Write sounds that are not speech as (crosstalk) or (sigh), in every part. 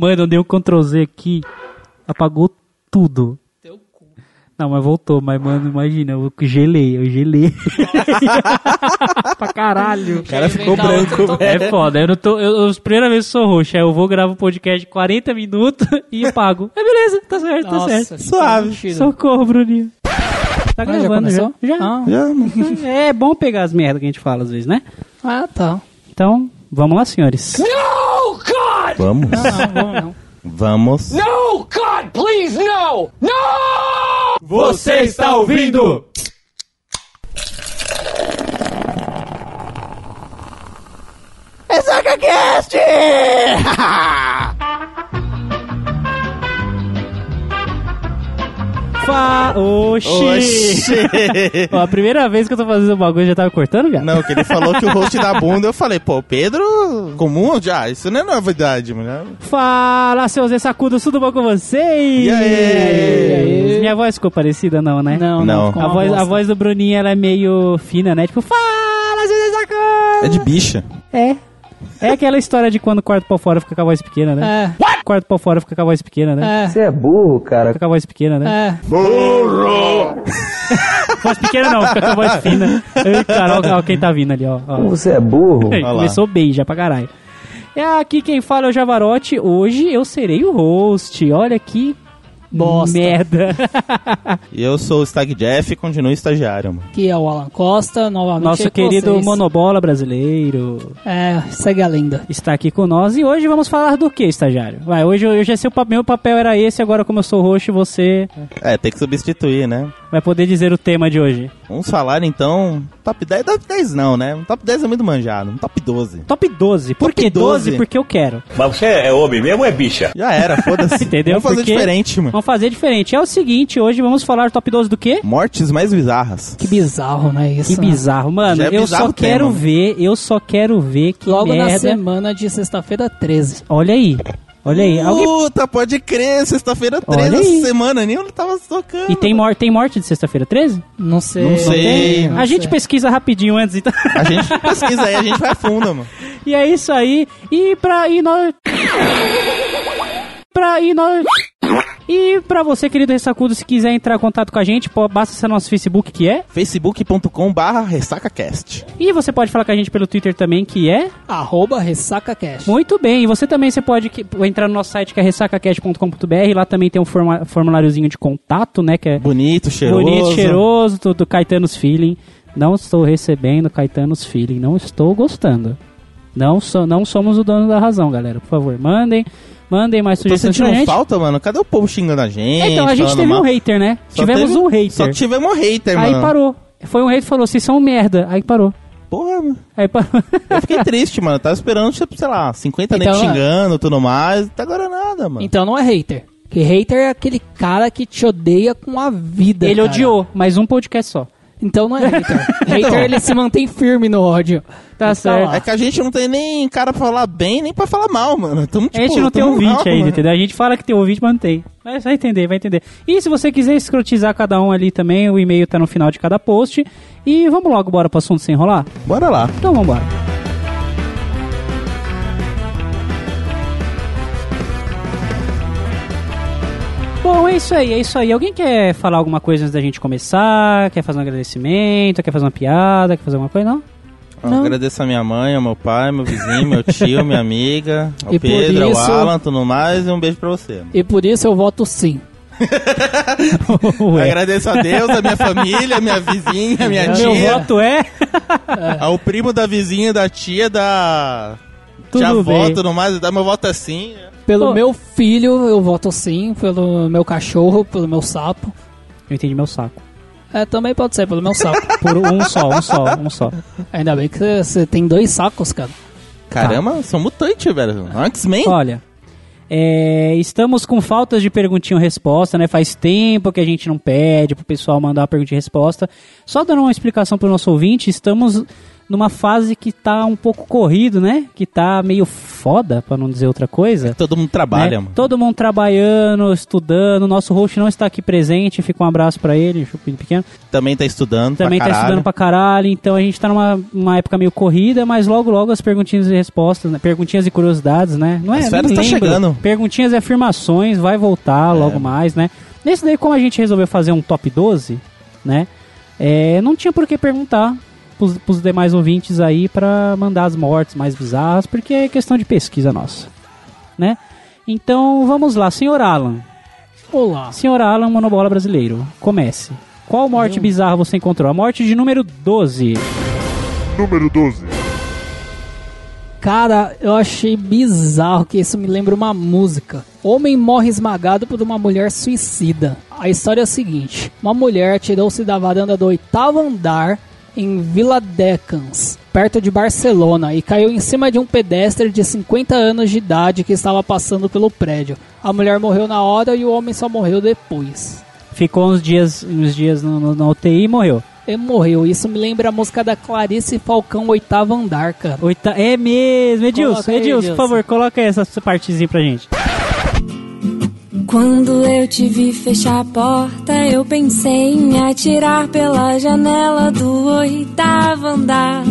Mano, eu dei um Ctrl Z aqui, apagou tudo. Não, mas voltou, mas mano, imagina, eu gelei, eu gelei. (laughs) pra caralho. O cara ficou branco, velho. É foda, eu não tô. Eu, eu, primeira vez que sou roxo, aí eu vou gravar um podcast de 40 minutos (laughs) e pago. É beleza, tá certo, tá Nossa, certo. Suave. Socorro, Bruninho. Tá Ah, já gravando já? começou? Já. Ah. Já, mano. (laughs) É bom pegar as merdas que a gente fala às vezes, né? Ah, tá. Então, vamos lá, senhores. Vamos. Não, não, vamos não. Vamos. No, God, please, no! No! Você está ouvindo? (laughs) Fa... Oxi! Oxi. (laughs) Ó, a primeira vez que eu tô fazendo o bagulho já tava cortando, cara? Não, que ele falou que o host da bunda, eu falei, pô, Pedro, comum já, isso não é novidade, mano. Fala, seus Zé Sacudo, tudo bom com vocês? E aí? Minha voz ficou parecida, não, né? Não, Não. não. A voz, a voz do Bruninho, ela é meio fina, né? Tipo, fala, seus Zé Sacudo! É de bicha. É. É aquela história de quando o quarto pra fora fica com a voz pequena, né? É, quarto pra fora fica com a voz pequena, né? é, Você é burro, cara. Fica com a voz pequena, né? é. (laughs) Voz pequena não, fica com a voz fina. Ai, cara, ó, ó quem tá vindo ali, ó. ó. Você é burro. Ei. Começou bem já pra caralho. É aqui quem fala é o Javarote. Hoje eu serei o host. Olha que Bosta. merda. (laughs) E eu sou o Stag Jeff e continuo estagiário, mano. Aqui é o Alan Costa, novamente Nosso querido vocês. monobola brasileiro É, segue a lenda. está aqui com nós. E hoje vamos falar do que, estagiário? Vai, hoje eu eu já sei o papel, meu papel era esse, agora como eu sou host, você É, tem que substituir, né? Vai poder dizer o tema de hoje. Vamos falar então, top 10, top 10 não, né? Um top 10 é muito manjado, um top 12. Top 12. Por Top que 12? 12? Porque eu quero. Mas você é homem mesmo ou é bicha? Já era, foda-se. (laughs) Entendeu? Vamos fazer Porque- diferente, mano. Vamos fazer diferente. É o seguinte, hoje vamos falar top 12 do quê? Mortes mais bizarras. Que bizarro, né? Isso. Que bizarro, mano. É eu bizarro só tema, quero ver, eu só quero ver que Logo na merda. semana de sexta-feira 13. Olha aí. Olha aí. Alguém... Puta, pode crer, sexta-feira Olha 13 aí. essa semana, nem eu tava tocando. E tem, mor tem morte de sexta-feira 13? Não sei. Não sei. Não a gente sei. pesquisa rapidinho antes, então. A gente pesquisa aí, a gente vai a fundo, mano. (laughs) e é isso aí. E pra ir nós. Pra ir nós. E pra você, querido Ressacudo, se quiser entrar em contato com a gente, pô, basta ser nosso Facebook, que é. facebook.com barra ressacacast. E você pode falar com a gente pelo Twitter também, que é. Arroba RessacaCast. Muito bem, e você também você pode que- entrar no nosso site que é ressacacast.com.br, lá também tem um formuláriozinho de contato, né, que é Bonito, cheiroso. bonito, cheiroso, do, do Caetanos Feeling. Não estou recebendo Caetanos Feeling, não estou gostando. Não, so, não somos o dono da razão, galera. Por favor, mandem, mandem mais Tô sugestões sentindo pra gente. falta, mano. Cadê o povo xingando a gente? então, a gente teve mal? um hater, né? Só Tivemos teve- um hater. Só tivemos um hater, Aí mano. parou. Foi um hater que falou, vocês são merda. Aí parou. Porra, mano. Aí parou. Eu fiquei (laughs) triste, mano. Eu tava esperando, tipo, sei lá, 50 Então, negros é. xingando e tudo mais. Até agora nada, mano. Então não é hater. Porque hater é aquele cara que te odeia com a vida. Ele cara. odiou, mas um podcast só. Então não é hater. (laughs) hater ele se mantém firme no ódio. Tá Ele certo. É que a gente não tem nem cara pra falar bem, nem pra falar mal, mano. Tamo, tipo, a gente não tem ouvinte mal, ainda, mano. entendeu? A gente fala que tem ouvinte, mas não tem. Mas vai entender, vai entender. E se você quiser escrotizar cada um ali também, o e-mail tá no final de cada post. E vamos logo, bora pro assunto sem enrolar? Bora lá. Então vamos embora. Bom, é isso aí, é isso aí. Alguém quer falar alguma coisa antes da gente começar? Quer fazer um agradecimento? Quer fazer uma piada? Quer fazer alguma coisa? Não? Eu Não. agradeço a minha mãe, ao meu pai, meu vizinho, meu tio, minha amiga, ao E por Pedro, ao isso- Alan, tudo mais. E um beijo pra você. E por isso eu voto sim. (laughs) Ué. Agradeço a Deus, a minha família, a minha vizinha, a minha Meu tia, voto é. (laughs) ao primo da vizinha, da tia, da Tudo avó, bem. tudo mais. Dá meu voto assim. Pelo Ô. meu filho eu voto sim. Pelo meu cachorro, pelo meu sapo. Eu entendi meu saco. É, também pode ser pelo meu sapo. (laughs) Por um só, um só, um só. Ainda bem que você- tem dois sacos, cara. Caramba, são mutantes, velho. X-Men. Olha, é, estamos com faltas de perguntinha-resposta, né? Faz tempo que a gente não pede pro pessoal mandar uma pergunta e resposta. Só dando uma explicação pro nosso ouvinte, estamos numa fase que tá um pouco corrido, né? Que tá meio foda, pra não dizer outra coisa. Todo mundo trabalha, né? mano. Todo mundo trabalhando, estudando. Nosso host não está aqui presente. Fica um abraço pra ele, chupinho pequeno. Também tá estudando Também pra tá caralho. estudando pra caralho. Então a gente tá numa uma época meio corrida, mas logo, logo as perguntinhas e respostas, né? Perguntinhas e curiosidades, né? Não é? As férias tá chegando. Perguntinhas e afirmações, vai voltar logo mais, né? Nesse daí, como a gente resolveu fazer um top 12, né? É, não tinha por que perguntar pros, pros demais ouvintes aí pra mandar as mortes mais bizarras, porque é questão de pesquisa nossa, né? Então vamos lá, senhor Alan. Olá. Senhor Alan, monobola brasileiro, comece. Qual morte bizarra você encontrou? A morte de número 12. Número 12. Cara, eu achei bizarro que isso me lembra uma música. Homem morre esmagado por uma mulher suicida. A história é a seguinte: uma mulher tirou-se da varanda do oitavo andar em Vila Decans, perto de Barcelona, e caiu em cima de um pedestre de 50 anos de idade que estava passando pelo prédio. A mulher morreu na hora e o homem só morreu depois. Ficou uns dias, uns dias na UTI e morreu. Ele morreu. Isso me lembra a música da Clarice Falcão, Oitavo Andar, cara. Oita... É mesmo, Edilson, Edilson, Edilson. por favor, coloca aí essa partezinha pra gente. Quando eu te vi fechar a porta, eu pensei em atirar pela janela do oitavo andar.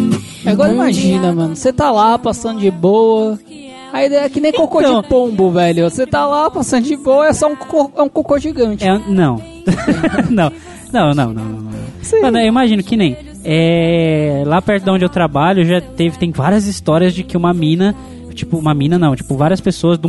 Agora imagina, mano, você tá lá passando de boa. A ideia é que nem cocô Então. de pombo, velho. Você tá lá passando de boa, é só um cocô, é um cocô gigante. É, não. (laughs) não. Não, não, não, não. não. Mano, eu imagino que nem. É, lá perto de onde eu trabalho, já teve, tem várias histórias de que uma mina. Tipo, uma mina não, tipo, várias pessoas.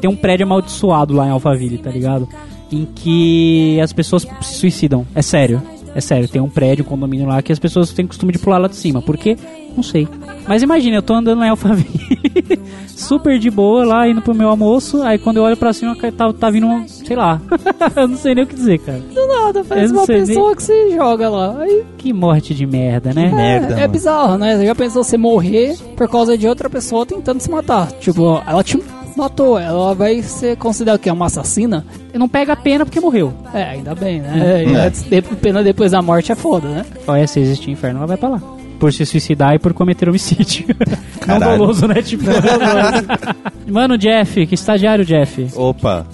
Tem um prédio amaldiçoado lá em Alphaville, tá ligado? Em que as pessoas se suicidam. É sério. É sério, tem um prédio, um condomínio lá que as pessoas têm costume de pular lá de cima. Por quê? Não sei. Mas imagina, eu tô andando lá em Alphaville, (laughs) super de boa lá, indo pro meu almoço. Aí quando eu olho pra cima, tá, tá vindo um. Sei lá. (laughs) eu não sei nem o que dizer, cara. Do nada, não uma sei pessoa que se joga lá. Aí, Que morte de merda, né? merda, é, é mano. bizarro, né? Você já pensou você morrer por causa de outra pessoa tentando se matar? Tipo, ela te matou, ela vai ser considerada o quê? Uma assassina? Não pega a pena porque morreu. É, ainda bem, né? É. É. Pena depois da morte é foda, né? Olha, se existe inferno, ela vai pra lá. Por se suicidar e por cometer homicídio. (laughs) Não Caralho. doloso, né? Tipo. Mano, Jeff, que estagiário, Jeff? Opa.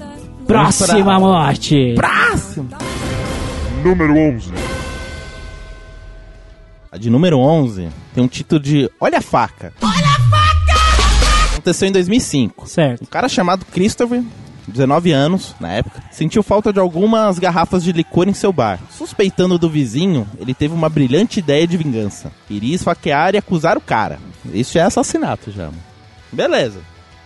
Próxima pra- morte. Número 11. A de número 11 tem um título de Olha a faca. Olha a faca! Aconteceu em 2005. Certo. Um cara chamado Christopher, 19 anos na época, sentiu falta de algumas garrafas de licor em seu bar. Suspeitando do vizinho, ele teve uma brilhante ideia de vingança. Iria esfaquear e acusar o cara. Isso é assassinato já, mano. Beleza.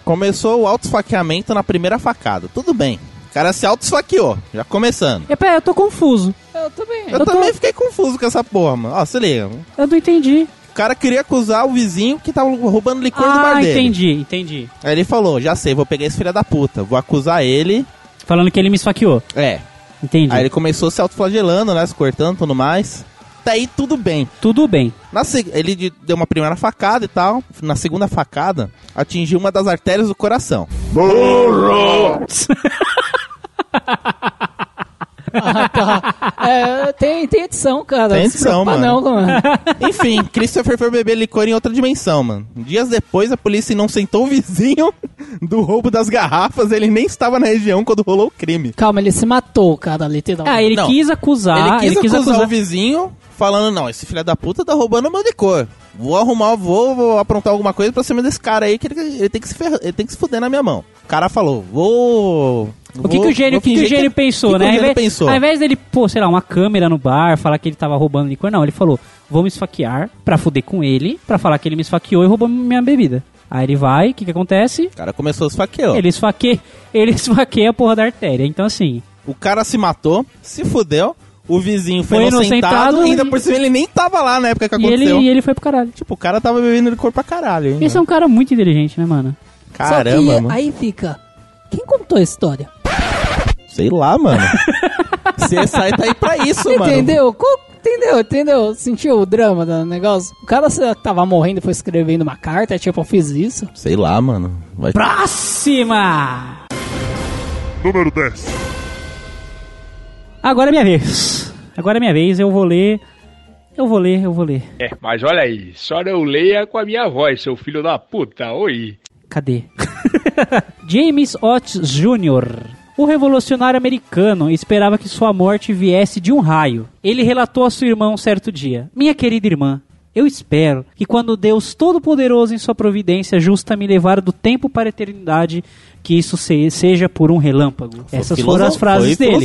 Começou o auto-esfaqueamento na primeira facada. Tudo bem. O cara se auto-esfaqueou, já começando. É, pera, eu tô confuso. Eu também. Eu, Eu tô- também fiquei confuso com essa porra, mano. Ó, se liga. Eu não entendi. O cara queria acusar o vizinho que tava roubando licor do bar Ah, dele. entendi, entendi. Aí ele falou, já sei, vou pegar esse filho da puta. Vou acusar ele. Falando que ele me esfaqueou. É. Entendi. Aí ele começou se autoflagelando, né? Se cortando e tudo mais. Até aí tudo bem. Tudo bem. Na ele de- deu uma primeira facada e tal. Na segunda facada, atingiu uma das artérias do coração. (laughs) Ah, tá. É, tem, tem edição, cara. Tem edição, mano. Não, mano. (laughs) Enfim, Christopher foi beber licor em outra dimensão, mano. Dias depois, a polícia não sentou o vizinho do roubo das garrafas. Ele nem estava na região quando rolou o crime. Calma, ele se matou, cara, literalmente. Ah, ele Não. quis acusar. ele quis acusar acusar o vizinho, falando, não, esse filho da puta tá roubando meu licor. Vou arrumar, vou, vou aprontar alguma coisa pra cima desse cara aí, que ele, ele tem que se ferrar- ele tem que se fuder na minha mão. O cara falou, vou... O que, que o gênio, que que o gênio pensou, que né? Que o Ao invés, pensou? ao invés dele, pô, sei lá, uma câmera no bar, falar que ele tava roubando licor, não, ele falou, vou me esfaquear pra fuder com ele, pra falar que ele me esfaqueou e roubou minha bebida. Aí ele vai, o que que acontece? O cara começou a esfaquear. Ele esfaqueia, (laughs) ele esfaqueia a porra da artéria. Então assim, O cara se matou, se fudeu, o vizinho foi, Foi inocentado, inocentado ainda e- por cima ele nem tava lá na época que e ele, aconteceu. e ele foi pro caralho. Tipo, o cara tava bebendo licor pra caralho, hein? Esse é um cara muito inteligente, né, mano? Caramba, Só que mano. aí fica... Quem contou a história? Sei lá, mano. (laughs) CSI tá aí pra isso, mano. Entendeu? Entendeu? Entendeu? Sentiu o drama do negócio? O cara tava morrendo e foi escrevendo uma carta, tipo, eu fiz isso. Sei lá, mano. Vai... Próxima! Número 10. Agora é minha vez. Agora é minha vez, eu vou ler Eu vou ler, eu vou ler. É, mas olha aí, só não leia com a minha voz, seu filho da puta. Oi. Cadê? (laughs) James Otis Jr. O revolucionário americano esperava que sua morte viesse de um raio. Ele relatou a sua irmã um certo dia: Minha querida irmã, eu espero que quando Deus Todo-Poderoso em sua providência justa me levar do tempo para a eternidade, que isso se- seja por um relâmpago. Essas foram as frases foi dele.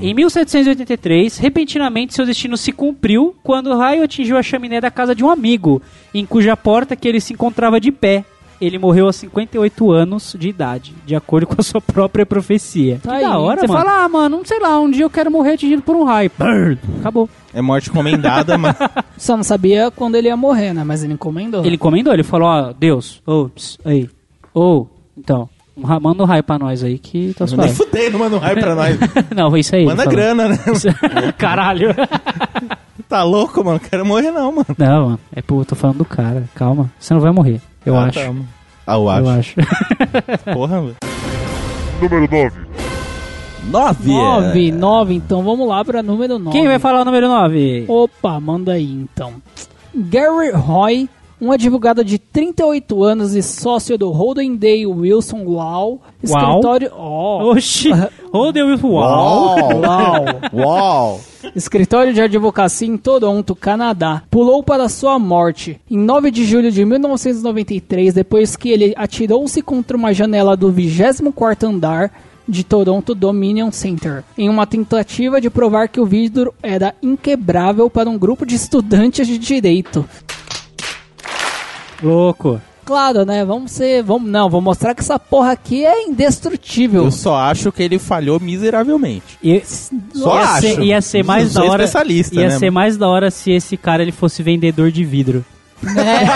Em 1783, repentinamente seu destino se cumpriu quando o raio atingiu a chaminé da casa de um amigo, em cuja porta que ele se encontrava de pé. Ele morreu aos 58 anos de idade, de acordo com a sua própria profecia. Tá que aí, da hora, Você mano. fala, ah, mano, não sei lá, um dia eu quero morrer atingido por um raio. Brrr. Acabou. É morte encomendada, mas (laughs) Só não sabia quando ele ia morrer, né? Mas ele encomendou. Ele encomendou, ele falou, ó, Deus, ô, aí, ô, então, um ra- manda um raio pra nós aí que tá nem suave. fudei, não manda um raio pra (laughs) nós. não, foi isso aí. Manda grana, né? (laughs) Caralho. Tá louco, mano? Quero morrer não, mano. não, mano, é pô, eu tô falando do cara, calma. Você não vai morrer, eu Ah, acho. tá, mano. Ah, eu acho. Eu acho. (laughs) Porra, velho. Número 9. Nove. Nove, nove, então vamos lá pra número nove. Quem vai falar o número 9? Opa, manda aí então. Gary Roy, um advogado de 38 anos e sócio do Holden Day Wilson Law, escritório. Ó, Oxi, ô Deus, uau. Uau. Uau. Uau. Escritório de advocacia em Toronto, Canadá, pulou para sua morte em 9 de julho de 1993, depois que ele atirou-se contra uma janela do 24º andar de Toronto Dominion Center, em uma tentativa de provar que o vidro era inquebrável para um grupo de estudantes de direito. Louco. Claro, né? Vamos ser, vamos não, vou mostrar que essa porra aqui é indestrutível. Eu só acho que ele falhou miseravelmente. E, Só ia, acho. ser, ia ser mais da hora. especialista, Ia né, ser mano? mais da hora se esse cara ele fosse vendedor de vidro. Né?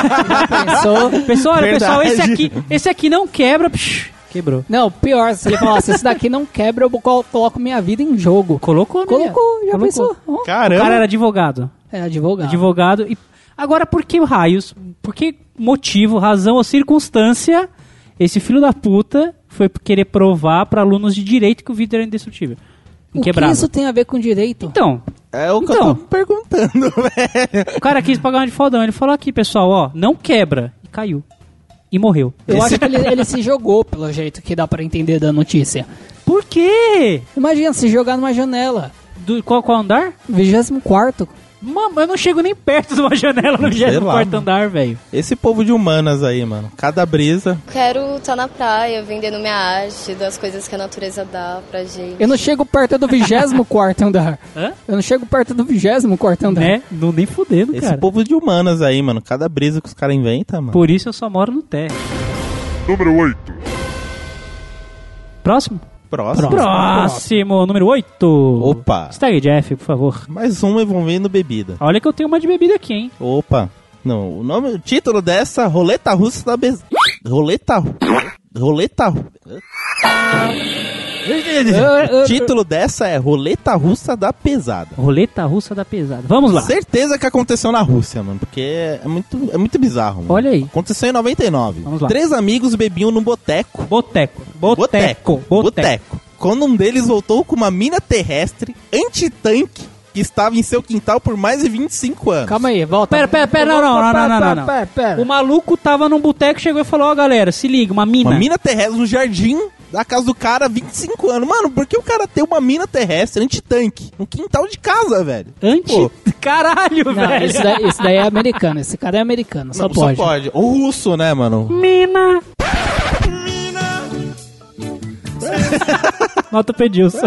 Pensou? (laughs) Pessoal, olha, pessoal, esse aqui, esse aqui não quebra. Psh, quebrou. Não, pior, se ele falasse, esse daqui não quebra, eu colo- coloco minha vida em jogo. Colocou, né? Colocou, já Colocou. pensou? O Caramba. cara era advogado. É advogado. Advogado. E agora, por que raios? Por que motivo, razão ou circunstância esse filho da puta foi querer provar pra alunos de direito que o vidro era indestrutível? O que isso tem a ver com direito? Então, É o que Então. eu tô perguntando, (laughs) velho. o cara quis pagar uma de fodão. Ele falou aqui, pessoal, ó, não quebra. E caiu. E morreu. Eu acho que ele, ele se jogou, pelo jeito que dá pra entender da notícia. Por quê? Imagina, se jogar numa janela. Do, qual, qual andar? 24 Mano, eu não chego nem perto de uma janela no Sei lá, 24 mano. andar, velho. Esse povo de humanas aí, mano. Cada brisa. Quero estar na praia, vendendo minha arte, das coisas que a natureza dá pra gente. Eu não chego perto do 24 (laughs) andar. Hã? Eu não chego perto do 24 andar. Né? Não nem fudendo, Esse cara. povo de humanas aí, mano. Cada brisa que os caras inventam, mano. Por isso eu só moro no térreo. Número 8. Próximo? Próximo. Próximo, número 8. Opa. Segue, Jeff, por favor. Mais um envolvendo bebida. Olha que eu tenho uma de bebida aqui, hein? Opa. Não, o nome, o título dessa, Roleta Russa da Bez... Roleta... Roleta... O título dessa é Roleta Russa da Pesada. Roleta russa da pesada. Vamos lá. Certeza que aconteceu na Rússia, mano, porque é muito, é muito bizarro, mano. Olha aí. Aconteceu em 99. Vamos lá. Três amigos bebiam num boteco. Boteco. Boteco. Boteco. Boteco. Quando um deles voltou com uma mina terrestre anti-tanque que estava em seu quintal por mais de 25 anos. Calma aí, volta. Pera, pera, pera, não, não, não, não, não, não, não. Pera, pera. O maluco tava num boteco, chegou e falou, ó, galera, se liga, uma mina. Uma mina terrestre no jardim da casa do cara, 25 anos. Mano, por que o cara tem uma mina terrestre anti-tanque no quintal de casa, velho? Anti... Pô. Caralho, Não, velho. esse daí, esse daí é americano. Esse cara é americano, só Não, pode. Só pode. Ou russo, né, mano? Mina. Nota pedilson.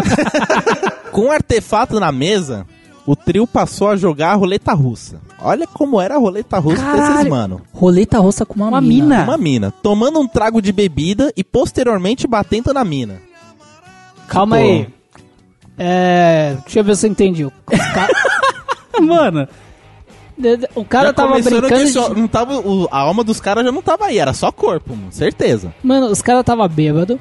(laughs) Com o artefato na mesa, o trio passou a jogar a roleta russa. Olha como era a roleta russa Caralho. desses mano. Roleta russa com uma, Uma mina. mina. Uma mina, tomando um trago de bebida e posteriormente batendo na mina. Calma Tipo- aí. É. Deixa eu ver se eu entendi. Ca- (laughs) Mano, O cara Já tava brincando. de- não tava, o- a alma dos caras já não tava aí, era só corpo, mano, certeza. Mano, os caras tava bêbado.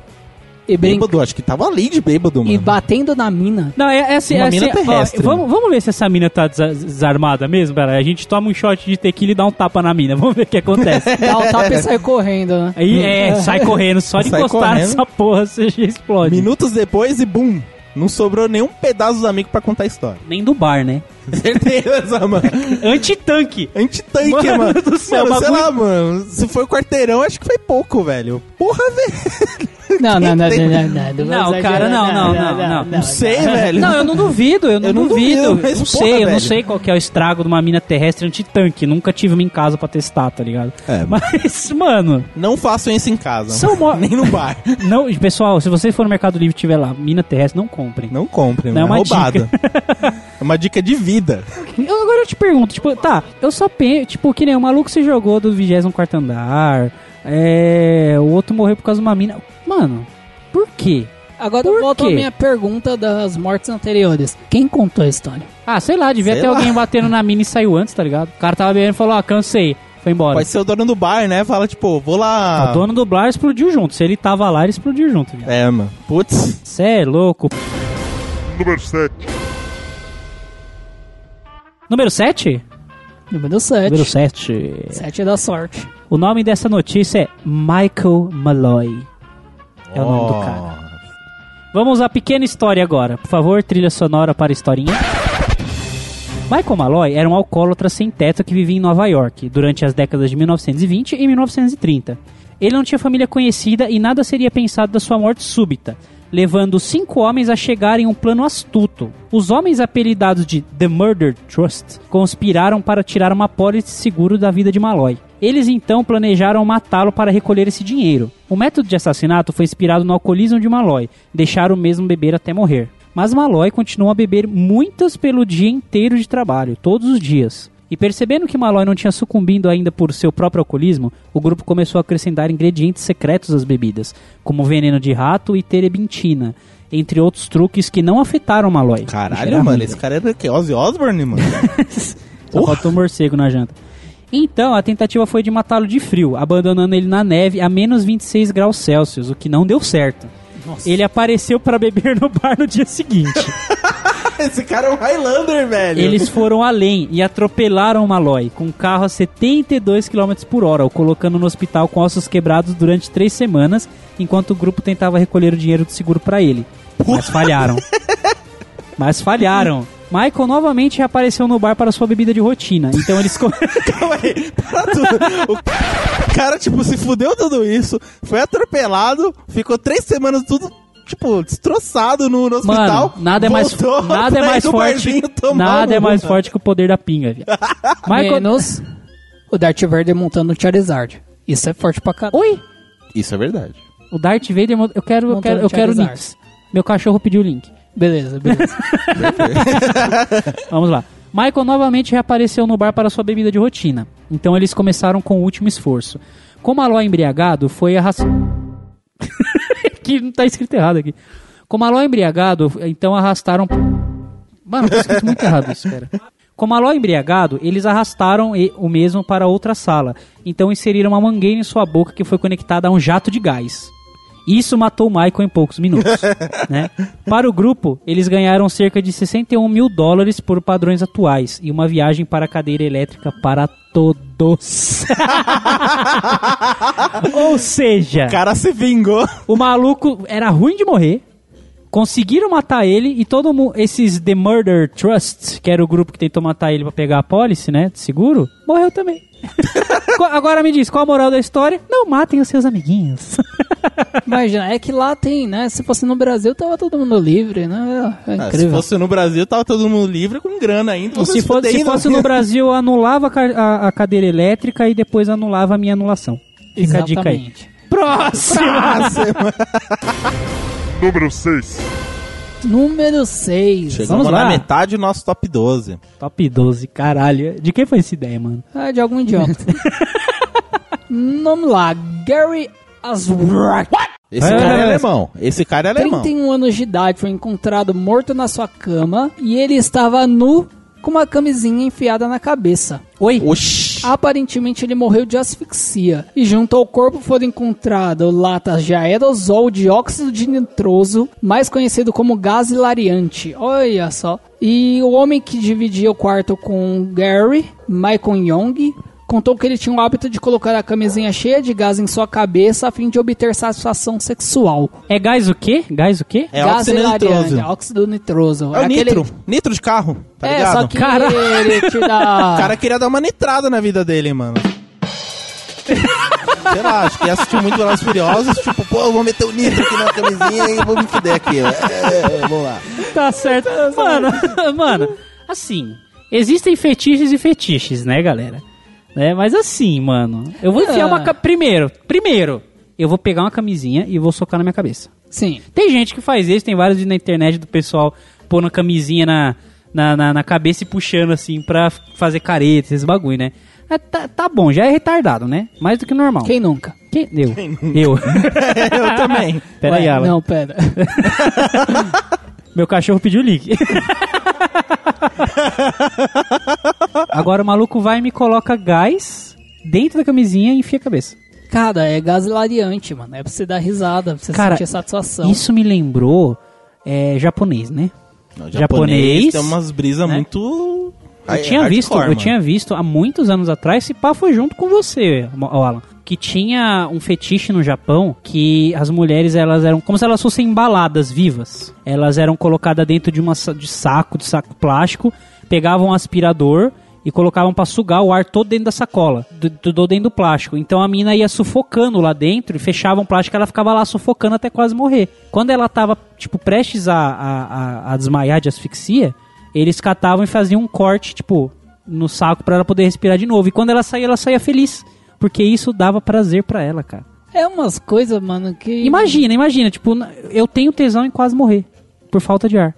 E. Bêbado, acho que tava ali de bêbado, e mano. batendo na mina. não, é, é assim, Uma é mina assim, ó, terrestre, vamos, mano. vamos ver se essa mina tá desa- desarmada mesmo, pera. A gente toma um shot de tequila e dá um tapa na mina. (laughs) Vamos ver o que acontece. (laughs) Dá o tapa e sai correndo, né? Aí, é, sai correndo. Só de Sai encostar correndo. nessa porra, você já explode. Minutos depois e bum, não sobrou nenhum pedaço dos amigos pra contar a história. Nem do bar, né? (laughs) Certeza, mano. Antitanque. Antitanque, Mano mano. do céu, mano, sei bagulho- lá, mano. Se foi o quarteirão, acho que foi pouco, velho. Porra, (laughs) velho. Não, não, não, Tem- não, não, não. Cara, não, não, não, não. Não sei, velho. Não, eu não duvido, eu não, Eu não duvido. duvido, mas eu não porra, sei, eu não velho. sei qual que é o estrago de uma mina terrestre antitanque. Nunca tive uma em casa pra testar, tá ligado? É, Mas, mano, Não façam isso em casa. São mo- (laughs) Nem no bar. não, pessoal, se você for no Mercado Livre e tiver lá, mina terrestre, não comprem. Não comprem, Não é é uma roubada. é uma dica de vida. Eu- agora eu te pergunto, tipo, tá, eu só penso, tipo, que nem o maluco se jogou do 24 andar, é, o outro morreu por causa de uma mina. Mano, por quê? Agora Por eu volto à quê? minha pergunta das mortes anteriores. Quem contou a história? Ah, sei lá, devia Sei ter lá. alguém batendo na mina e saiu antes, tá ligado? O cara tava bebendo e falou, ah, cansei, foi embora. Pode ser o dono do bar, né? Fala, tipo, vou lá. O dono do Blar explodiu junto. Se ele tava lá, ele explodiu junto. viado. É, mano. Putz. Cê é louco. Número 7. Número 7? Número 7. Número 7. 7 é da sorte. O nome dessa notícia é Michael Malloy. É o nome do cara. Vamos à pequena história agora. Por favor, trilha sonora para a historinha. Michael Malloy era um alcoólatra sem teto que vivia em Nova York durante as décadas de 1920 e 1930. Ele não tinha família conhecida e nada seria pensado da sua morte súbita, levando cinco homens a chegarem a um plano astuto. Os homens apelidados de The Murder Trust conspiraram para tirar uma pólice de seguro da vida de Malloy. Eles então planejaram matá-lo para recolher esse dinheiro. O método de assassinato foi inspirado no alcoolismo de Malloy, deixar o mesmo beber até morrer. Mas Malloy continuou a beber muitas pelo dia inteiro de trabalho, todos os dias. E percebendo que Malloy não tinha sucumbido ainda por seu próprio alcoolismo, o grupo começou a acrescentar ingredientes secretos às bebidas, como veneno de rato e terebintina, entre outros truques que não afetaram Malloy. Caralho, mano. Esse cara era o quê? Ozzy Osbourne, mano? (laughs) só faltou morcego na janta. Então, a tentativa foi de matá-lo de frio, abandonando ele na neve a menos 26 graus Celsius, o que não deu certo. Ele apareceu para beber no bar no dia seguinte. (laughs) (laughs) Esse cara é um Highlander, velho. Eles foram além e atropelaram Malloy com um carro a 72 km por hora, o colocando no hospital com ossos quebrados durante três semanas, enquanto o grupo tentava recolher o dinheiro do seguro para ele. Mas falharam. Mas falharam. Michael novamente reapareceu no bar para sua bebida de rotina. Então eles. (laughs) Calma aí, para tudo. O cara, tipo, se fudeu tudo isso, foi atropelado, ficou três semanas tudo, tipo, destroçado no, no hospital. Mano, nada é mais, nada é mais forte. Nada é mais forte que o poder da pinga, viado. (laughs) Michael. Menos o Darth Vader montando o Charizard. Isso é forte pra caralho. Oi! Isso é verdade. O Darth Vader. Eu quero, eu Montando quero, eu quero links. Meu cachorro pediu o link. Beleza, beleza. (laughs) Vamos lá. Michael novamente reapareceu no bar para sua bebida de rotina. Então eles começaram com o último esforço. Como Malloy embriagado foi arrastado. (laughs) que não tá escrito errado aqui. Como Malloy embriagado, então arrastaram. Mano, tá escrito muito errado isso, espera. Com Malloy embriagado, eles arrastaram o mesmo para outra sala. Então inseriram uma mangueira em sua boca que foi conectada a um jato de gás. Isso matou o Michael em poucos minutos. (laughs) né? Para o grupo, eles ganharam cerca de 61 mil dólares por padrões atuais e uma viagem para a cadeira elétrica para todos. (laughs) Ou seja, O cara se vingou. o maluco era ruim de morrer. Conseguiram matar ele e todo mundo, esses The Murder Trust, que era o grupo que tentou matar ele pra pegar a pólice, né, de seguro, morreu também. (laughs) Agora me diz, qual a moral da história? Não matem os seus amiguinhos. (laughs) Imagina, é que lá tem, né? Se fosse no Brasil, tava todo mundo livre, né? É Ah, se fosse no Brasil, tava todo mundo livre com grana ainda. se, fosse, se fosse no (laughs) Brasil, eu anulava a, a- a cadeira elétrica e depois anulava a minha anulação. Fica a dica aí. Exatamente. Próxima! Número 6. Número 6. Chegamos Vamos na lá. metade do nosso top 12. Top 12, caralho. De quem foi essa ideia, mano? Ah, de algum idiota. (laughs) Vamos lá. Gary Aswrak. Esse É. cara é alemão. Esse cara é alemão. 31 anos de idade, foi encontrado morto na sua cama e ele estava nu com uma camisinha enfiada na cabeça. Oi? Oxi. Aparentemente ele morreu de asfixia. E junto ao corpo foram encontradas latas de aerosol de óxido de nitroso, mais conhecido como gás hilariante. Olha só. E o homem que dividia o quarto com Gary, Michael Young, contou que ele tinha o hábito de colocar a camisinha cheia de gás em sua cabeça a fim de obter satisfação sexual. É gás o quê? Gás o quê? É gás óxido nitroso. óxido nitroso. É o aquele- nitro. Nitro de carro, tá é, ligado? só que Caralho. ele te dá... O cara queria dar uma nitrada na vida dele, mano. Sei lá, acho que assistiu muito Velozes Furiosos, tipo, pô, eu vou meter o nitro aqui na camisinha e vou me fuder aqui. ó. É, vamos lá. Tá certo. Mano, (laughs) mano, assim, existem fetiches e fetiches, né, galera? Né? Mas assim, mano, eu vou enfiar Ah. uma... ca- Primeiro, primeiro, eu vou pegar uma camisinha e vou socar na minha cabeça. Sim. Tem gente que faz isso, tem vários vídeos na internet do pessoal pondo a camisinha na, na, na, na cabeça e puxando assim pra fazer careta, esses bagulho, né? É, tá, tá bom, já é retardado, né? Mais do que normal. Quem nunca? Quem? Eu. (laughs) Eu. eu também. Pera aí, Ué, Alan. Não, pera. (laughs) Meu cachorro pediu link. (laughs) (laughs) Agora o maluco vai e me coloca gás dentro da camisinha e enfia a cabeça. Cara, é gás hilariante, mano. É pra você dar risada, pra você Cara, sentir satisfação. Isso me lembrou é, japonês, né? Não, Japonês, tem umas brisas né? muito. Eu tinha hardcore, visto, eu tinha visto há muitos anos atrás, se pá foi junto com você, Alan, que tinha um fetiche no Japão que as mulheres elas eram como se elas fossem embaladas vivas. Elas eram colocadas dentro de uma de saco, de saco plástico, pegavam um aspirador e colocavam pra sugar o ar todo dentro da sacola, do, do- do- dentro do plástico. Então a mina ia sufocando lá dentro e fechavam o plástico, ela ficava lá sufocando até quase morrer. Quando ela tava tipo prestes a, a, a- desmaiar de asfixia, eles catavam e faziam um corte, tipo, no saco pra ela poder respirar de novo. E quando ela saía, ela saía feliz. Porque isso dava prazer pra ela, cara. É umas coisas, mano, que... Imagina, imagina, tipo, eu tenho tesão em quase morrer. Por falta de ar.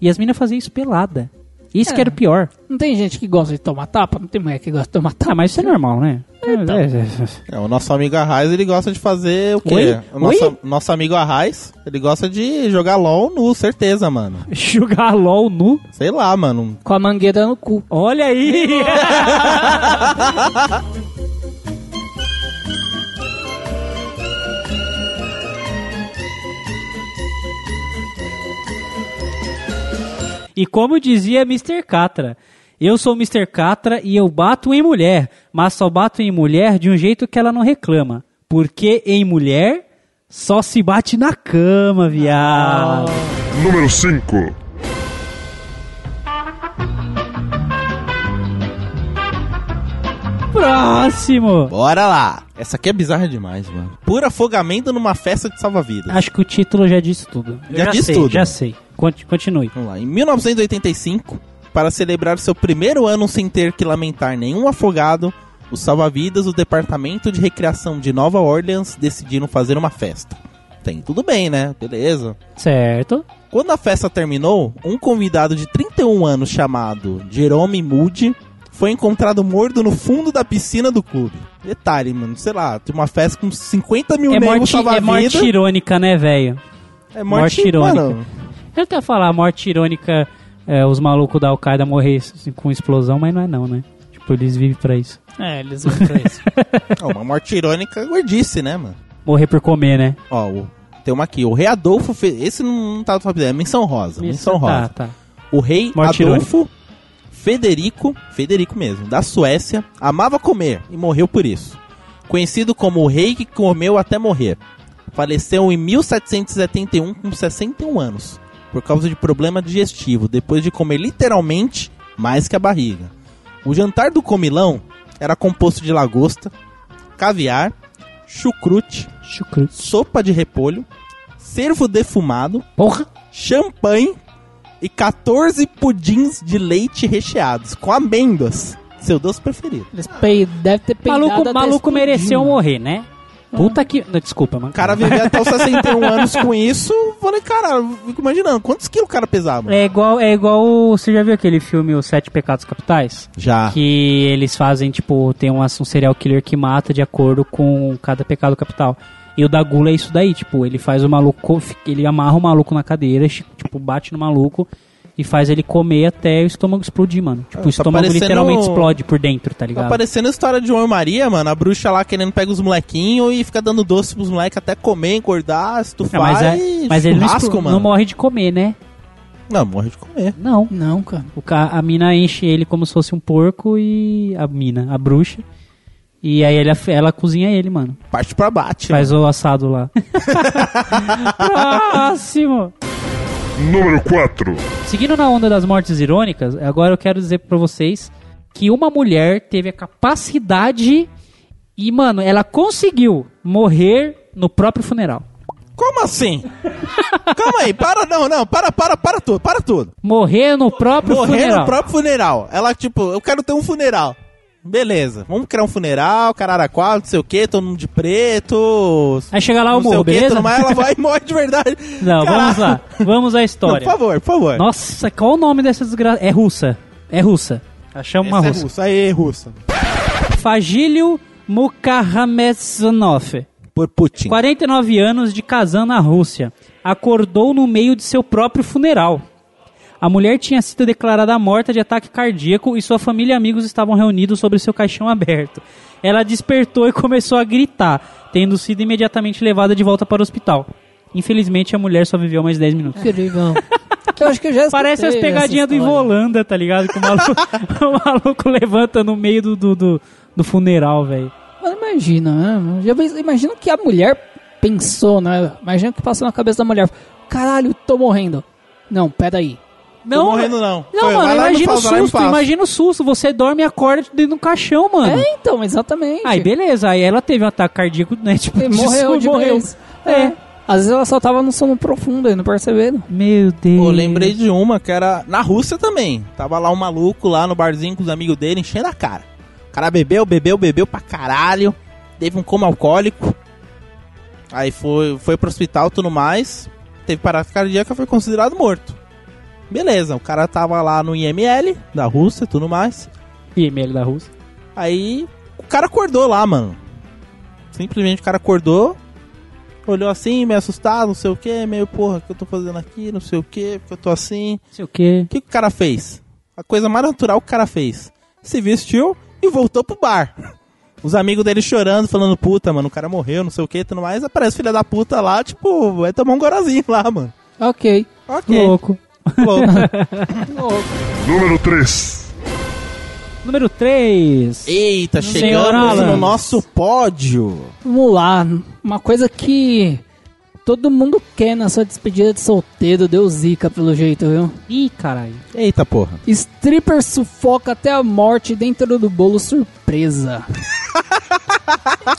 E as minas faziam isso pelada. Isso É. que era o pior. Não tem gente que gosta de tomar tapa? Não tem mulher que gosta de tomar tapa? Ah, mas isso é normal, né? Então. É, é, é. É, o nosso amigo Arraiz, ele gosta de fazer o quê? Oi? O nosso, Oi? nosso amigo Arraiz, ele gosta de jogar LOL nu, certeza, mano. (laughs) Jogar LOL nu. Sei lá, mano. Com a mangueira no cu. Olha aí! (laughs) E como dizia Mr. Catra, eu sou Mr. Catra e eu bato em mulher, mas só bato em mulher de um jeito que ela não reclama. Porque em mulher só se bate na cama, viado. Número 5. Próximo! Bora lá. Essa aqui é bizarra demais, mano. Por afogamento numa festa de salva-vidas. Acho que o título já disse tudo. Eu Já disse sei, tudo. Já sei. Conti- Continue. Vamos lá. Em 1985, para celebrar seu primeiro ano sem ter que lamentar nenhum afogado, os salva-vidas do Departamento de Recreação de Nova Orleans decidiram fazer uma festa. Tem tudo bem, né? Beleza. Certo. Quando a festa terminou, um convidado de 31 anos chamado Jerome Moody foi encontrado morto no fundo da piscina do clube. Detalhe, mano, sei lá, tem uma festa com 50 mil É negros morte, é morte irônica, né, velho? É morte morte, irônica. mano. Eu até falar morte irônica, é, os malucos da Al-Qaeda morrer assim, com explosão, mas não é não, né? Tipo, eles vivem pra isso. É, eles vão pra isso. (laughs) Uma morte irônica é gordice, né, mano? Morrer por comer, né? Ó, o- tem uma aqui. O rei Adolfo fez. Esse não, tá no top 10, é menção rosa. Menção rosa. Tá, tá. O rei Morte Adolfo Federico, Federico mesmo, da Suécia, amava comer e morreu por isso. Conhecido como o rei que comeu até morrer. Faleceu em 1771 com 61 anos, por causa de problema digestivo, depois de comer literalmente mais que a barriga. O jantar do comilão era composto de lagosta, caviar, chucrute, Chucrute. sopa de repolho, cervo defumado, Porra! champanhe e 14 pudins de leite recheados com amêndoas. Seu doce preferido. Eles devem ter peidado Maluco, maluco mereceu morrer, né? Puta que... Não, desculpa, mano. O cara viver até os 61 anos com isso, falei, cara, fico imaginando, quantos quilos o cara pesava? É igual, é igual... Você já viu aquele filme Os Sete Pecados Capitais? Já. Que eles fazem, tipo, tem um, um serial killer que mata de acordo com cada pecado capital. E o da gula é isso daí, tipo, ele faz o maluco, ele amarra o maluco na cadeira, tipo, bate no maluco e faz ele comer até o estômago explodir, mano. Tipo, tá o estômago parecendo- literalmente explode por dentro, tá Tá ligado? parecendo a história de João e Maria, mano. A bruxa lá querendo pegar os molequinhos e fica dando doce pros moleques até comer, engordar, Não, estufar mas é- e mas ele não, mano. não morre de comer, né? Não, morre de comer. Não. Não, cara. O ca- a mina enche ele como se fosse um porco e a mina, a bruxa, E aí ela, ela cozinha ele, mano. Parte pra bate. Faz o assado lá. (laughs) Próximo! Número 4. Seguindo na onda das mortes irônicas, agora eu quero dizer pra vocês que uma mulher teve a capacidade e, mano, ela conseguiu morrer no próprio funeral. Como assim? (laughs) Calma aí, para, não, não, para, para, para tudo, para tudo. Morrer no próprio Morrer funeral. no próprio funeral. Ela, tipo, eu quero ter um funeral. Beleza, vamos criar um funeral, cararaquá, não sei o que, todo mundo de preto. Aí chega lá o não morro, o quê, beleza? mais, ela vai e morre de verdade. (laughs) Não, Caralho. vamos lá. Vamos à Não, história. por favor, por favor. Nossa, qual o nome dessa desgraça? É russa. É russa. Achamos uma Essa é russa. russa, aí, russa. Fagílio Mukhamedsanov. Por Putin. 49 anos de casando na Rússia. Acordou no meio de seu próprio funeral. A mulher tinha sido declarada morta de ataque cardíaco e sua família e amigos estavam reunidos sobre seu caixão aberto. Ela despertou e começou a gritar, tendo sido imediatamente levada de volta para o hospital. Infelizmente, a mulher só viveu mais 10 minutos. Incrível. (laughs) Eu acho que eu já Parece as pegadinhas do. Involanda, tá ligado? Que o maluco, (laughs) o maluco levanta no meio do, do, do, do funeral, velho. Mas imagina, né? Já Imagina que a mulher pensou, né? Imagina o que passou na cabeça da mulher. Caralho, tô morrendo. Não, peraí. Tô morrendo, não. Não, Foi, mano, imagina o susto, imagina o susto. Você dorme e acorda dentro do caixão, mano. É, então, exatamente. Aí, beleza. Aí ela teve um ataque cardíaco, né? Tipo, E morreu de morreu. vez. É. Às vezes ela só tava no sono profundo e não perceberam. Meu Deus. Pô, lembrei de uma que era na Rússia também. Tava lá um maluco lá no barzinho com os amigos dele, enchendo a cara. O cara bebeu, bebeu, bebeu pra caralho. Teve um coma alcoólico. Aí foi, foi pro hospital e tudo mais. Teve parada cardíaca, foi considerado morto. Beleza, o cara tava lá no IML da Rússia e tudo mais. IML da Rússia. Aí o cara acordou lá, mano. Simplesmente o cara acordou, olhou assim, meio assustado, não sei o que, meio porra, o que eu tô fazendo aqui, não sei o que, porque eu tô assim. Não sei o quê. O que, que o cara fez? A coisa mais natural que o cara fez. Se vestiu e voltou pro bar. Os amigos dele chorando, falando, puta, mano, o cara morreu, não sei o que, tudo mais. Aparece filha da puta lá, tipo, vai tomar um gorazinho lá, mano. Ok. Ok. Louco. Louco. Número 3. Número 3. Eita, chegamos no nosso pódio. Vamos lá. Uma coisa que todo mundo quer na sua despedida de solteiro. Deu zica pelo jeito, viu? Ih, caralho. Eita, porra. Stripper sufoca até a morte dentro do bolo surpresa.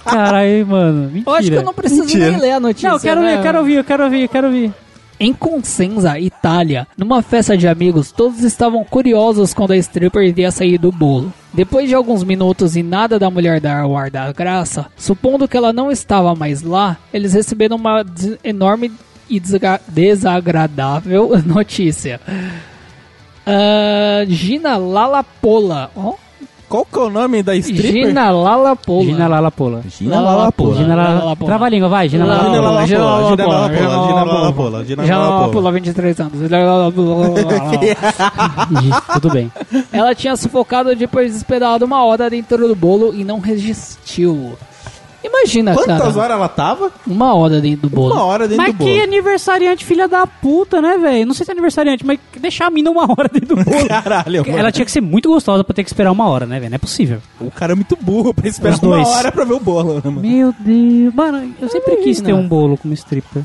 Caralho, mano. Mentira. Eu acho que eu não preciso Mentira. nem ler a notícia. Não, eu quero né? eu quero ouvir, eu quero ouvir, eu quero ouvir. Em Consenza, Itália, numa festa de amigos, todos estavam curiosos quando a stripper iria sair do bolo. Depois de alguns minutos e nada da mulher dar o ar da graça, supondo que ela não estava mais lá, eles receberam uma enorme e desagradável (laughs) notícia. Ah, Gina Lalapola. Ó, Qual que é o nome da stripper? Gina Lalapola. Gina Lalapola. Gina Lalapola. Gina Lala- Lala... Lalapola. Trava a língua, vai. Gina Lala- Gina Lalapola. Gina Lalapola, Gina Gina Lalapola. Gina Lalapola. Lalapola, 23 anos. Tudo bem. Ela tinha sufocado depois de esperado uma hora dentro do bolo e não resistiu. Imagina, Quantas cara. horas ela tava? Uma hora dentro do bolo. Uma hora dentro Mas do bolo. que aniversariante filha da puta, né, velho? Não sei se é aniversariante, mas deixar a mina uma hora dentro do bolo. Caralho, mano. Ela tinha que ser muito gostosa pra ter que esperar uma hora, né, velho? Não é possível. O cara é muito burro pra esperar uma hora pra ver o bolo, né, mano? Meu Deus. Mano, eu sempre quis ter um bolo como stripper.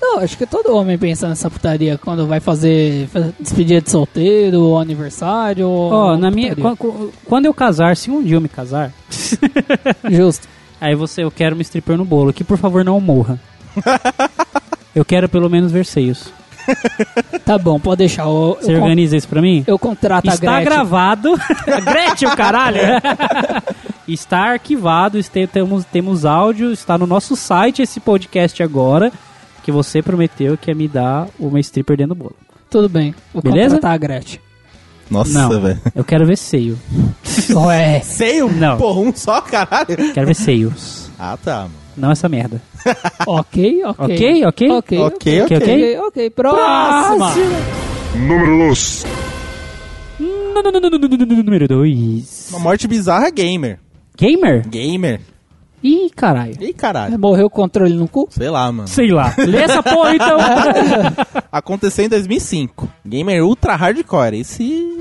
Não, acho que todo homem pensa nessa putaria quando vai fazer fa- despedida de solteiro, ou aniversário. Ó, na minha. putaria. qu- Quando eu casar, se um dia eu me casar, Justo. Aí você, eu quero uma stripper no bolo, que por favor não morra. (laughs) eu quero pelo menos ver seios. Tá bom, pode deixar. Eu, Você eu, organiza isso pra mim? eu contrato a Está Gretchen. gravado. (laughs) Gretchen, o caralho! (laughs) está arquivado, este- temos, temos áudio, está no nosso site esse podcast agora. Que você prometeu que ia me dar uma stripper dentro do bolo. Tudo bem. Vou Beleza? contratar a Gretchen. Nossa, velho. eu quero ver seio. Ué. Seio? Não. Porra, um só, caralho. Quero ver seios. Ah, tá, mano. Não essa merda. (laughs) ok, ok. Ok, ok? Ok, Ok, ok. ok. ok. Próxima. Número 2. Número 2. Uma morte bizarra gamer. Gamer? Gamer? Ih, caralho. Ih, caralho. Morreu o controle no cu? Sei lá, mano. Sei lá. Lê essa porra então. (laughs) Aconteceu em 2005. Gamer ultra hardcore. Esse...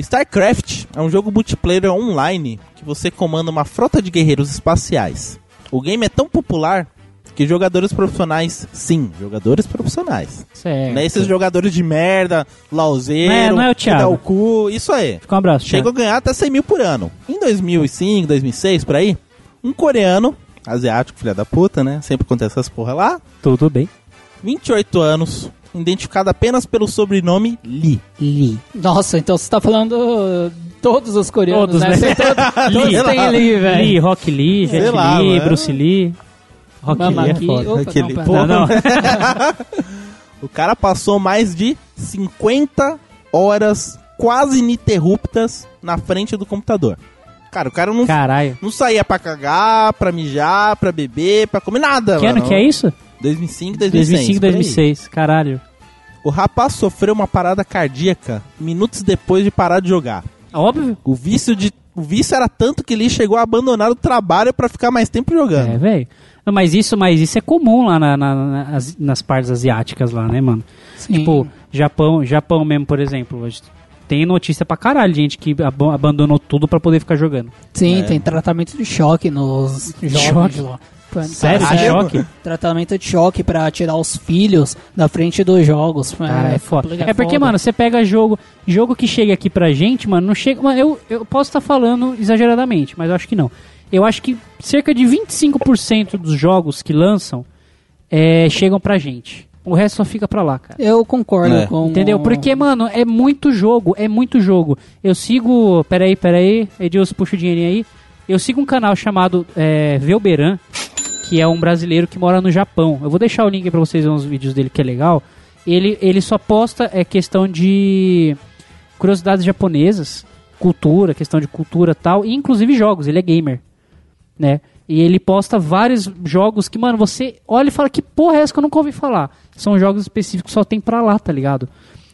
StarCraft é um jogo multiplayer online que você comanda uma frota de guerreiros espaciais. O game é tão popular que jogadores profissionais, sim, jogadores profissionais. Certo. Não é esses jogadores de merda, lauzeiro, é- não é o que dá o cu, isso aí. Fica um abraço. Chegou a ganhar até 100 mil por ano. Em 2005, 2006, por aí, um coreano, asiático, filha da puta, né? Sempre acontece essas porra lá. Tudo bem. 28 anos, identificado apenas pelo sobrenome Lee. Lee. Nossa, então você tá falando uh, todos os coreanos, Todos, né? né? Todos, (laughs) todos têm lá. ali, velho. Lee, Rock Lee, Jet lá, Lee, mano. Bruce Lee. Rock Mama Lee é foda. Opa, Aquele não. Não, não. (laughs) O cara passou mais de 50 horas quase ininterruptas na frente do computador. Cara, o cara não, Caralho. não saía pra cagar, pra mijar, pra beber, pra comer nada. Que ano mano. que é isso? 2005, 2006. 2005, por aí. 2006. Caralho. O rapaz sofreu uma parada cardíaca minutos depois de parar de jogar. Óbvio. O vício de o vício era tanto que ele chegou a abandonar o trabalho pra ficar mais tempo jogando. É, velho. Mas isso, mas isso é comum lá na- na- nas, nas partes asiáticas lá, né, mano? Sim. Tipo, Japão, Japão mesmo, por exemplo. Tem notícia pra caralho de gente que ab- abandonou tudo pra poder ficar jogando. Sim, É. tem tratamento de choque nos jogos Choque? Sério? De choque? Tratamento de choque pra tirar os filhos da frente dos jogos. Cara, é foda. complicado, É porque, foda. mano, você pega jogo. Jogo que chega aqui pra gente, mano, não chega. Mano, eu, eu posso estar falando exageradamente, mas eu acho que não. Eu acho que cerca de 25% dos jogos que lançam é, chegam pra gente. O resto só fica pra lá, cara. Eu concordo É. com. Entendeu? Porque, mano, é muito jogo, é muito jogo. Eu sigo. Peraí, peraí. Edilson, puxa o dinheirinho aí. Eu sigo um canal chamado é, Velberan, que é um brasileiro que mora no Japão. Eu vou deixar o link aí pra vocês verem uns vídeos dele que é legal. Ele, ele só posta é, questão de curiosidades japonesas, cultura, questão de cultura e tal, e inclusive jogos. Ele é gamer, né? E ele posta vários jogos que, mano, você olha e fala que porra é essa que eu nunca ouvi falar. São jogos específicos só tem pra lá, tá ligado?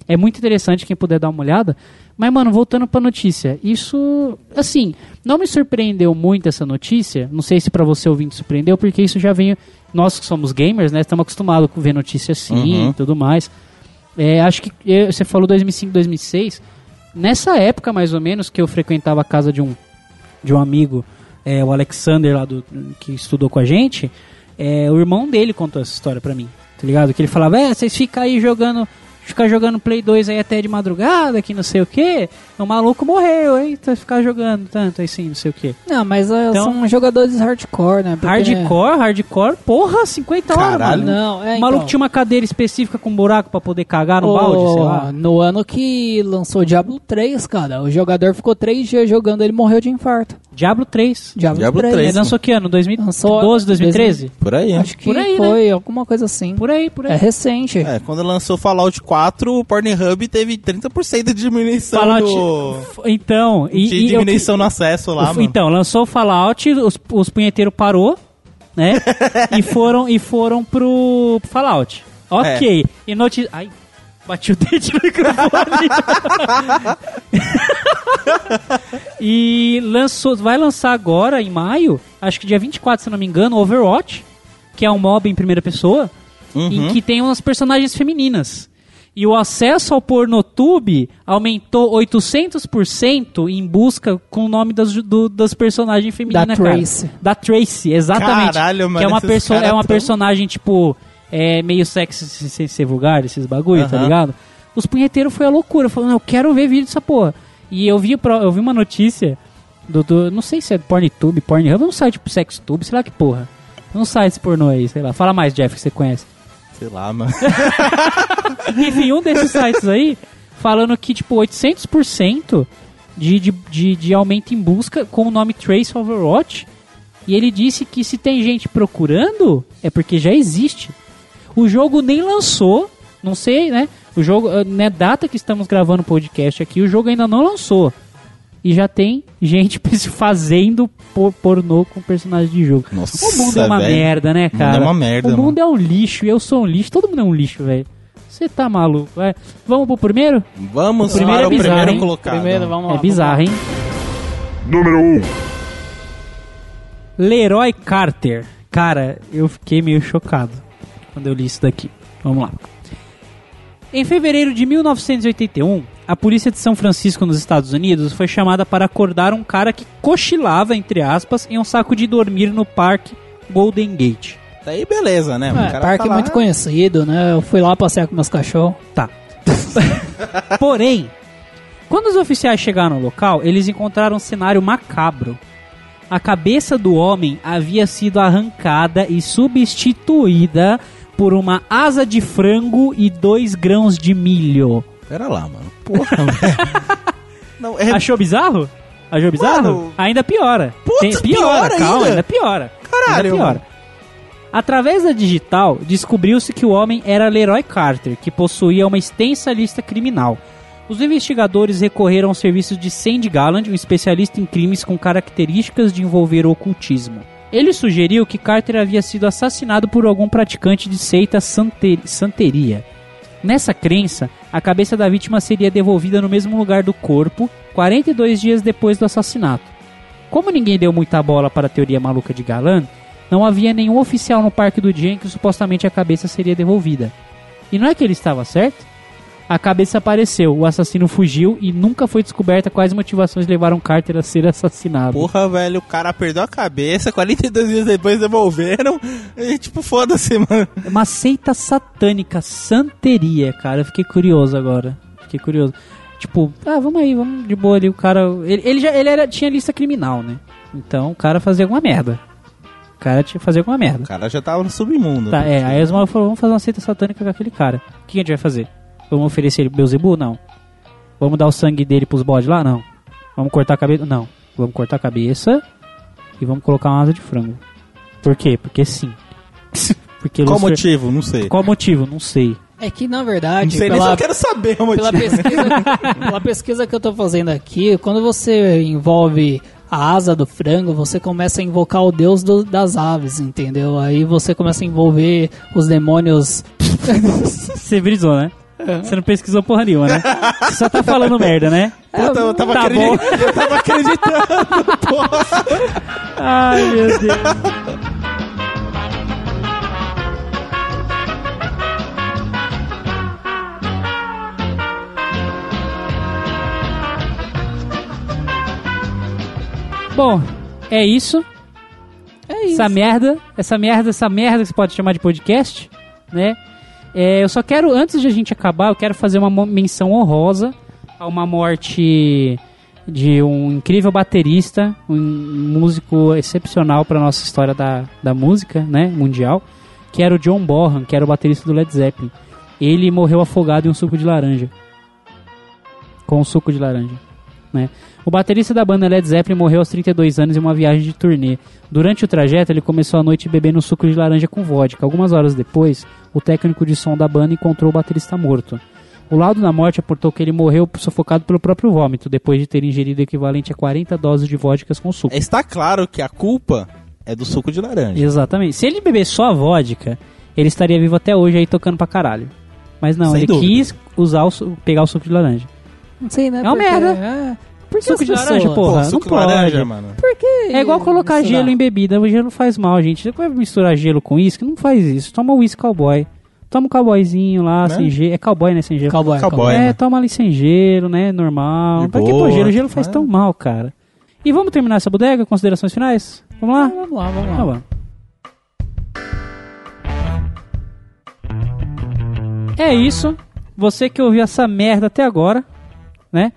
É muito interessante quem puder dar uma olhada. Mas, mano, voltando pra notícia, isso, assim, não me surpreendeu muito essa notícia. Não sei se pra você ouvinte surpreendeu, porque isso já vem. Nós que somos gamers, né? Estamos acostumados com ver notícia assim Uhum. e tudo mais. É, acho que você falou 2005, 2006. Nessa época, mais ou menos, que eu frequentava a casa de um, de um amigo, é, o Alexander, lá do, que estudou com a gente, é, o irmão dele contou essa história pra mim, tá ligado? Que ele falava, é, vocês ficam aí jogando, ficar jogando Play 2 aí até de madrugada, que não sei o que, o maluco morreu, hein? Tá ficar jogando tanto assim, não sei o que. Não, mas uh, Então- são jogadores hardcore, né? Porque- Hardcore, hardcore, porra, 50 horas, Caralho. mano. Não, é, o maluco então. tinha uma cadeira específica com buraco pra poder cagar no Ô, balde, sei lá. No ano que lançou Diablo 3, cara, o jogador ficou três dias jogando, ele morreu de infarto. Diablo 3. Diablo, Diablo 3. 3. Ele lançou que ano? 2012, Lançou 2013? Por aí. Acho que Por aí, né? foi alguma coisa assim. Por aí, por aí. É recente. É, quando lançou Fallout 4, o Pornhub teve 30% de diminuição Fallout. do... Então, e, de e diminuição no acesso lá, o- mano. então, lançou o Fallout, os, os punheteiros parou, né? (laughs) e foram e foram pro, pro Fallout. Ok. E noti... Ai, bati o dente no (laughs) microfone. (laughs) e lançou, vai lançar agora em maio, acho que dia 24, se não me engano, Overwatch, que é um mob em primeira pessoa, em Uhum. que tem umas personagens femininas. E o acesso ao Pornotube aumentou 800% em busca com o nome das, do- das personagens femininas, Da cara. Tracy. Da Tracy, exatamente. Caralho, mano, Que é uma, perso é uma tão- personagem, tipo, é, meio sexy, sem- ser vulgar, esses bagulho, tá ligado? Os punheteiros foi a loucura, falando, eu quero ver vídeo dessa porra. E eu vi, eu vi uma notícia do, do- não sei se é do Porntube, Pornhub, um site tipo Sextube, sei lá que porra. Um site pornô aí, sei lá. Fala mais, Jeff, que você conhece. Sei lá, mano. (laughs) Enfim, um desses sites aí, falando que, tipo, 800% de, de, de, de aumento em busca com o nome Trace Overwatch. E ele disse que se tem gente procurando, é porque já existe. O jogo nem lançou, não sei, né? O jogo, na data que estamos gravando o podcast aqui, o jogo ainda não lançou. E já tem gente se (laughs) fazendo por- pornô com personagem de jogo. Nossa, o mundo é uma velho. merda, né, O mundo cara? é uma merda, O mundo mano. é um lixo e eu sou um lixo. Todo mundo é um lixo, velho. Você tá maluco, vai. Vamos pro primeiro? Vamos O primeiro para é o bizarro, primeiro hein? colocado. Primeiro, vamos lá. é bizarro, hein? Número 1. Leroy Carter. Cara, eu fiquei meio chocado quando eu li isso daqui. Vamos lá. Em fevereiro de 1981, a polícia de São Francisco, nos Estados Unidos, foi chamada para acordar um cara que cochilava, entre aspas, em um saco de dormir no parque Golden Gate. Daí beleza, né? O É, cara parque tá lá- muito conhecido, né? Eu fui lá passear com meus cachorros. Tá. (laughs) Porém, quando os oficiais chegaram no local, eles encontraram um cenário macabro. A cabeça do homem havia sido arrancada e substituída por uma asa de frango e dois grãos de milho. Pera lá, mano. Porra, (laughs) velho. Não, é... Achou bizarro? Achou bizarro? Mano. ainda piora. Putz, piora, pior calma, ainda. ainda piora. Caralho, ainda piora. Através da digital, descobriu-se que o homem era Leroy Carter, que possuía uma extensa lista criminal. Os investigadores recorreram ao serviço de Sandy Galland, um especialista em crimes com características de envolver o ocultismo. Ele sugeriu que Carter havia sido assassinado por algum praticante de seita sante- santeria. Nessa crença, a cabeça da vítima seria devolvida no mesmo lugar do corpo 42 dias depois do assassinato. Como ninguém deu muita bola para a teoria maluca de Galan, não havia nenhum oficial no parque do dia em que supostamente a cabeça seria devolvida. E não é que ele estava certo? A cabeça apareceu, o assassino fugiu e nunca foi descoberta quais motivações levaram Carter a ser assassinado. Porra, velho, o cara perdeu a cabeça, 42 dias depois devolveram. E tipo, foda-se, mano. É uma seita satânica, santeria, cara. Eu fiquei curioso agora. Fiquei curioso. Tipo, ah, vamos aí, vamos de boa ali. O cara. Ele, ele já ele era, tinha lista criminal, né? Então o cara fazia alguma merda. O cara tinha que fazer alguma merda. O cara já tava no submundo. Tá, né? é. Aí as malas falaram, vamos fazer uma seita satânica com aquele cara. O que a gente vai fazer? Vamos oferecer ele Beuzebu? Não. Vamos dar o sangue dele pros bodes lá? Não. Vamos cortar a cabeça? Não. Vamos cortar a cabeça e vamos colocar uma asa de frango. Por quê? Porque sim. (laughs) Porque Qual Lúcifer- motivo? Não sei. Qual motivo? Não sei. É que, na verdade, Não sei pela, eu quero saber o motivo. pela, pesquisa, (laughs) pela pesquisa que eu tô fazendo aqui, quando você envolve a asa do frango, você começa a invocar o deus do- das aves, entendeu? Aí você começa a envolver os demônios. (laughs) Você brisou, né? Você não pesquisou porra nenhuma, né? Você só tá falando merda, né? Puta, eu tava, Tá acredi- bom. (laughs) eu tava acreditando, porra. Ai, meu Deus. Bom, é isso. É isso. Essa merda, essa merda, essa merda que você pode chamar de podcast, né? É, eu só quero, antes de a gente acabar, eu quero fazer uma menção honrosa a uma morte de um incrível baterista, um músico excepcional para nossa história da, da música, né, mundial, que era o John Bonham, que era o baterista do Led Zeppelin. Ele morreu afogado em um suco de laranja. Com um suco de laranja, né? O baterista da banda Led Zeppelin morreu aos 32 anos em uma viagem de turnê. Durante o trajeto, ele começou a noite bebendo suco de laranja com vodka. Algumas horas depois, o técnico de som da banda encontrou o baterista morto. O laudo da morte apontou que ele morreu sufocado pelo próprio vômito, depois de ter ingerido o equivalente a 40 doses de vodkas com suco. Está claro que a culpa é do suco de laranja. Exatamente. Se ele beber só a vodka, ele estaria vivo até hoje aí tocando pra caralho. Mas não, Sem ele dúvida. quis usar o, pegar o suco de laranja. Não sei, né? É uma porque- merda. É. Por que Suco de laranja, porra. Pô, não suco de pode. laranja, mano. Por que É igual colocar misturar? gelo em bebida. O gelo faz mal, gente. Você vai misturar gelo com uísque? Não faz isso. Toma uísque cowboy. Toma um cowboyzinho lá, Né? sem gelo. É cowboy, né? Sem gelo. Cowboy, Cowboy. cowboy. É, né? toma ali sem gelo, né? Normal. De pra que pôr boa, gelo? O gelo faz né? tão mal, cara. E vamos terminar essa bodega? Considerações finais? Vamos lá? Vamos lá, vamos lá. Tá bom. É isso. Você que ouviu essa merda até agora, né?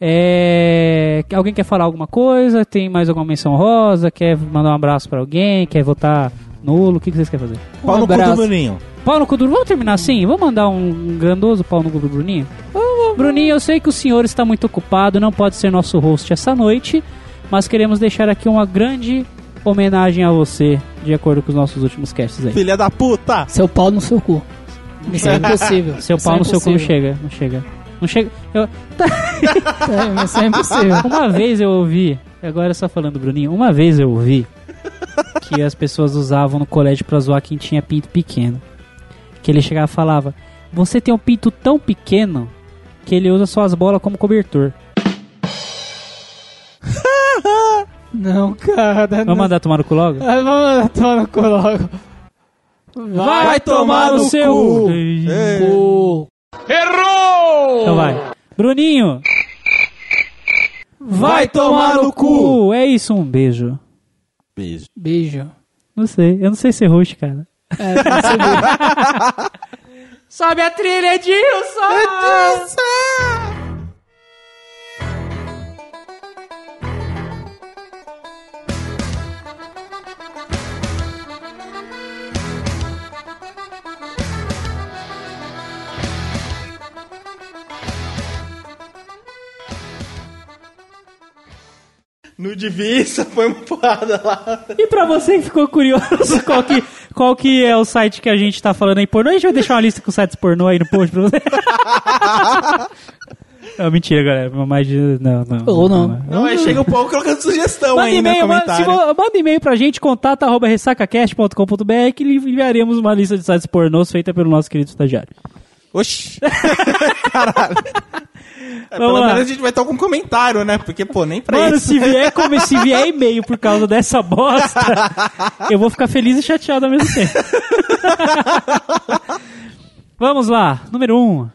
É... Alguém quer falar alguma coisa? Tem mais alguma menção rosa? Quer mandar um abraço pra alguém? Quer votar nulo? O que que vocês querem fazer? Pau no cu do abraço. Bruninho. Pau no cu do... Vamos terminar assim? Vamos mandar um grandoso pau no cu do Bruninho? Bruninho, eu sei que o senhor está muito ocupado, não pode ser nosso host essa noite, mas queremos deixar aqui uma grande homenagem a você, de acordo com os nossos últimos casts aí. Filha da puta! Seu pau no seu cu. Isso é (laughs) impossível. Seu Isso pau é no seu cu não chega, não chega. Não chega. Eu- (laughs) É, isso é impossível. uma vez eu ouvi, agora só falando, Bruninho, uma vez eu ouvi que as pessoas usavam no colégio pra zoar quem tinha pinto pequeno. Que ele chegava e falava: Você tem um pinto tão pequeno que ele usa suas bolas como cobertor. (laughs) Não, cara. Vamos não. mandar tomar no cu logo? Ah, Vamos mandar tomar no cu logo. Vai tomar no seu Ei. cu. Errou! Então vai. Bruninho! Vai tomar no cu! É isso, um beijo. Beijo. Beijo. Não sei, eu não sei ser host, cara. É. (laughs) Sobe a trilha, Edilson! No Divisa, foi uma porrada lá. E pra você que ficou curioso (laughs) qual que, qual que é o site que a gente tá falando aí pornô, a gente vai deixar uma lista com sites pornô aí no post pra você. (laughs) Não, mentira, galera. Mais de. Não, não. Ou não. Não, aí chega o povo colocando sugestão Manda aí no e-mail, manda, se comentário. vo- manda e-mail pra gente, contato arroba ressacacast.com.br que lhe enviaremos uma lista de sites pornôs feita pelo nosso querido estagiário. Oxi. (laughs) Caralho. É, pelo lá. menos a gente vai ter algum comentário, né? Porque, pô, nem pra Mano, isso. se vier, como, se vier (laughs) e-mail por causa dessa bosta, eu vou ficar feliz e chateado ao mesmo tempo. (laughs) Vamos lá, número 1. Um.